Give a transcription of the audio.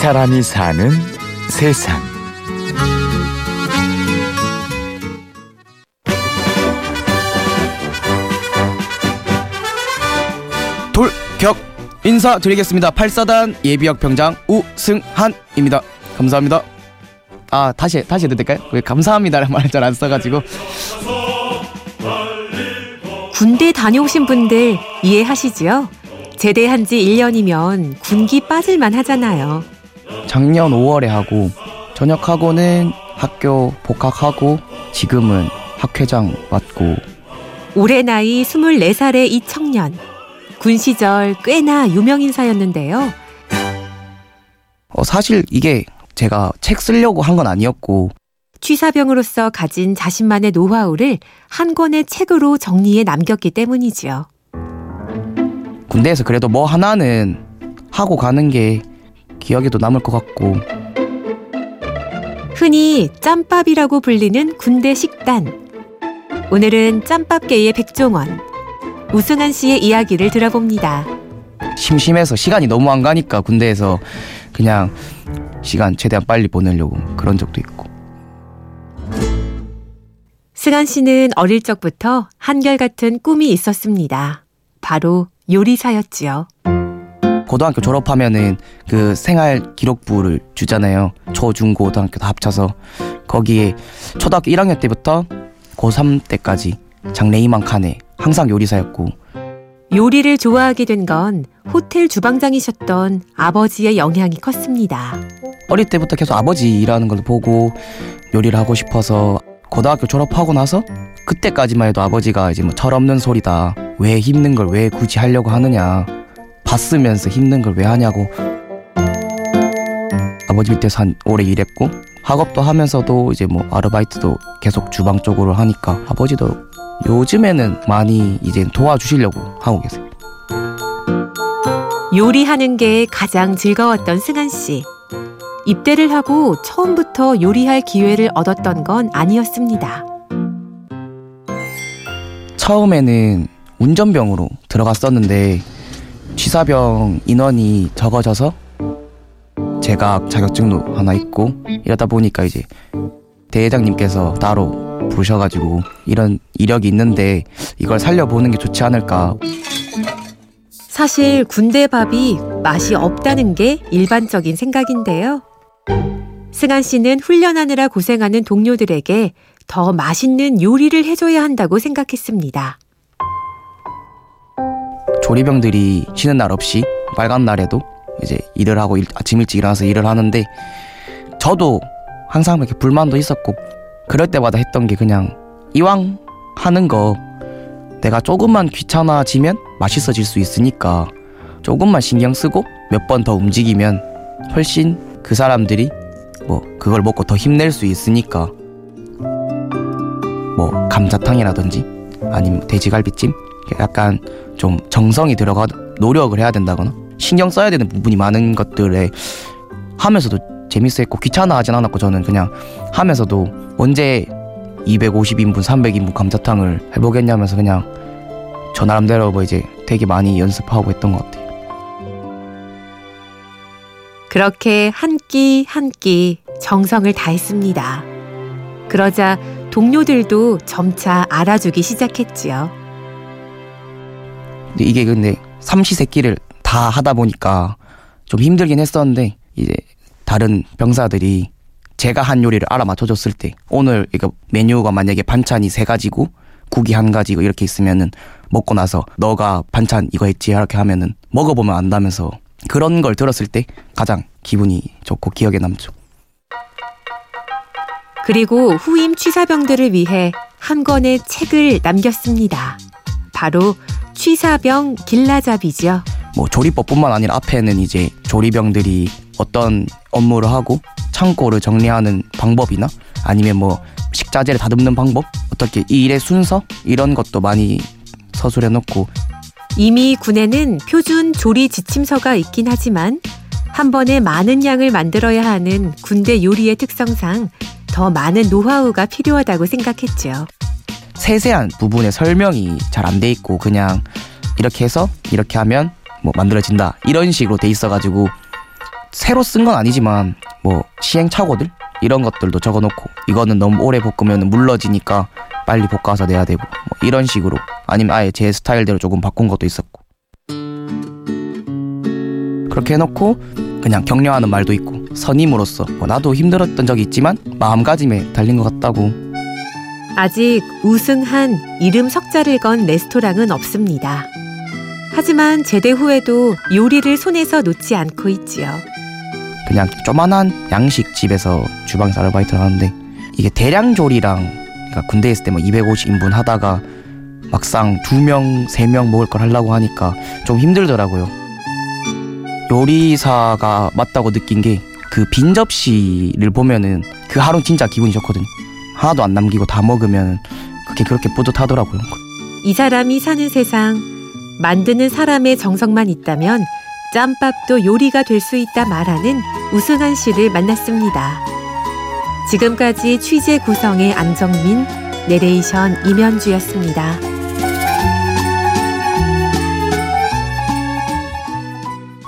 사람이 사는 세상. 돌격 인사드리겠습니다. 8사단 예비역 병장 우승한입니다. 감사합니다. 아 다시 다시 해도 될까요? 왜 감사합니다라는 말을 잘 안 써가지고 군대 다녀오신 분들 이해하시지요? 제대한 지 1년이면 군기 빠질만 하잖아요. 작년 5월에 하고 전역하고는 학교 복학하고 지금은 학회장 맡고 올해 나이 24살의 이 청년. 군 시절 꽤나 유명 인사였는데요. 어, 사실 이게 제가 책 쓰려고 한 건 아니었고 취사병으로서 가진 자신만의 노하우를 한 권의 책으로 정리해 남겼기 때문이지요. 군대에서 그래도 뭐 하나는 하고 가는 게 기억에도 남을 것 같고 흔히 짬밥이라고 불리는 군대 식단. 오늘은 짬밥계의 백종원, 우승한 씨의 이야기를 들어봅니다. 심심해서 시간이 너무 안 가니까 군대에서 그냥 시간 최대한 빨리 보내려고 그런 적도 있고 승한 씨는 어릴 적부터 한결같은 꿈이 있었습니다. 바로 요리사였지요. 고등학교 졸업하면은 그 생활 기록부를 주잖아요. 초, 중, 고등학교 다 합쳐서 거기에 초등학교 1학년 때부터 고3 때까지 장래희망 칸에 항상 요리사였고 요리를 좋아하게 된 건 호텔 주방장이셨던 아버지의 영향이 컸습니다. 어릴 때부터 계속 아버지 일하는 걸 보고 요리를 하고 싶어서 고등학교 졸업하고 나서 그때까지만 해도 아버지가 이제 뭐 철없는 소리다. 왜 힘든 걸 왜 굳이 하려고 하느냐. 봤으면서 힘든 걸 왜 하냐고. 아버지 밑에서 한 오래 일했고 학업도 하면서도 이제 뭐 아르바이트도 계속 주방 쪽으로 하니까 아버지도 요즘에는 많이 이제 도와주시려고 하고 계세요. 요리하는 게 가장 즐거웠던 승한 씨. 입대를 하고 처음부터 요리할 기회를 얻었던 건 아니었습니다. 처음에는 운전병으로 들어갔었는데 취사병 인원이 적어져서 제가 자격증도 하나 있고 이러다 보니까 이제 대회장님께서 따로 부르셔가지고 이런 이력이 있는데 이걸 살려보는 게 좋지 않을까 사실 군대 밥이 맛이 없다는 게 일반적인 생각인데요. 승한 씨는 훈련하느라 고생하는 동료들에게 더 맛있는 요리를 해줘야 한다고 생각했습니다. 조리병들이 쉬는 날 없이 빨간 날에도 이제 일을 하고 일- 아침 일찍 일어나서 일을 하는데 저도 항상 이렇게 불만도 있었고 그럴 때마다 했던 게 그냥 이왕 하는 거 내가 조금만 귀찮아지면 맛있어질 수 있으니까 조금만 신경 쓰고 몇 번 더 움직이면 훨씬 그 사람들이 뭐 그걸 먹고 더 힘낼 수 있으니까 뭐 감자탕이라든지 아니면 돼지갈비찜 약간 좀 정성이 들어가 노력을 해야 된다거나 신경 써야 되는 부분이 많은 것들에 하면서도 재밌어했고 귀찮아하진 않았고 저는 그냥 하면서도 언제 250인분 300인분 감자탕을 해보겠냐면서 그냥 저 나름대로 뭐 이제 되게 많이 연습하고 했던 것 같아요. 그렇게 한 끼 한 끼 정성을 다했습니다. 그러자 동료들도 점차 알아주기 시작했지요. 근데 이게 근데 삼시세끼를 다 하다 보니까 좀 힘들긴 했었는데 이제 다른 병사들이 제가 한 요리를 알아맞혀줬을 때 오늘 이거 메뉴가 만약에 반찬이 세 가지고 국이 한 가지고 이렇게 있으면은 먹고 나서 너가 반찬 이거 했지 이렇게 하면은 먹어보면 안다면서 그런 걸 들었을 때 가장 기분이 좋고 기억에 남죠. 그리고 후임 취사병들을 위해 한 권의 책을 남겼습니다. 바로 취사병 길라잡이죠. 뭐 조리법뿐만 아니라 앞에는 이제 조리병들이 어떤 업무를 하고 창고를 정리하는 방법이나 아니면 뭐 식자재를 다듬는 방법 어떻게 이 일의 순서 이런 것도 많이 서술해 놓고 이미 군에는 표준 조리 지침서가 있긴 하지만 한 번에 많은 양을 만들어야 하는 군대 요리의 특성상 더 많은 노하우가 필요하다고 생각했죠. 세세한 부분의 설명이 잘 안 돼 있고 그냥 이렇게 해서 이렇게 하면 뭐 만들어진다 이런 식으로 돼 있어가지고 새로 쓴 건 아니지만 뭐 시행착오들 이런 것들도 적어놓고 이거는 너무 오래 볶으면 물러지니까 빨리 볶아서 내야 되고 뭐 이런 식으로 아니면 아예 제 스타일대로 조금 바꾼 것도 있었고. 그렇게 해놓고 그냥 격려하는 말도 있고 선임으로서 뭐 나도 힘들었던 적이 있지만 마음가짐에 달린 것 같다고 아직 우승한 이름 석자를 건 레스토랑은 없습니다. 하지만 제대 후에도 요리를 손에서 놓지 않고 있지요. 그냥 조만한 양식집에서 주방에서 아르바이트를 하는데 이게 대량 조리랑 그러니까 군대에 있을 때 뭐 250인분 하다가 막상 두 명, 세 명 먹을 걸 하려고 하니까 좀 힘들더라고요. 요리사가 맞다고 느낀 게 그 빈 접시를 보면은 그 하루 진짜 기분이 좋거든요. 하나도 안 남기고 다 먹으면 그게 그렇게 뿌듯하더라고요. 이 사람이 사는 세상, 만드는 사람의 정성만 있다면 짬밥도 요리가 될 수 있다 말하는 우승한 씨를 만났습니다. 지금까지 취재 구성의 안정민, 내레이션 임현주였습니다.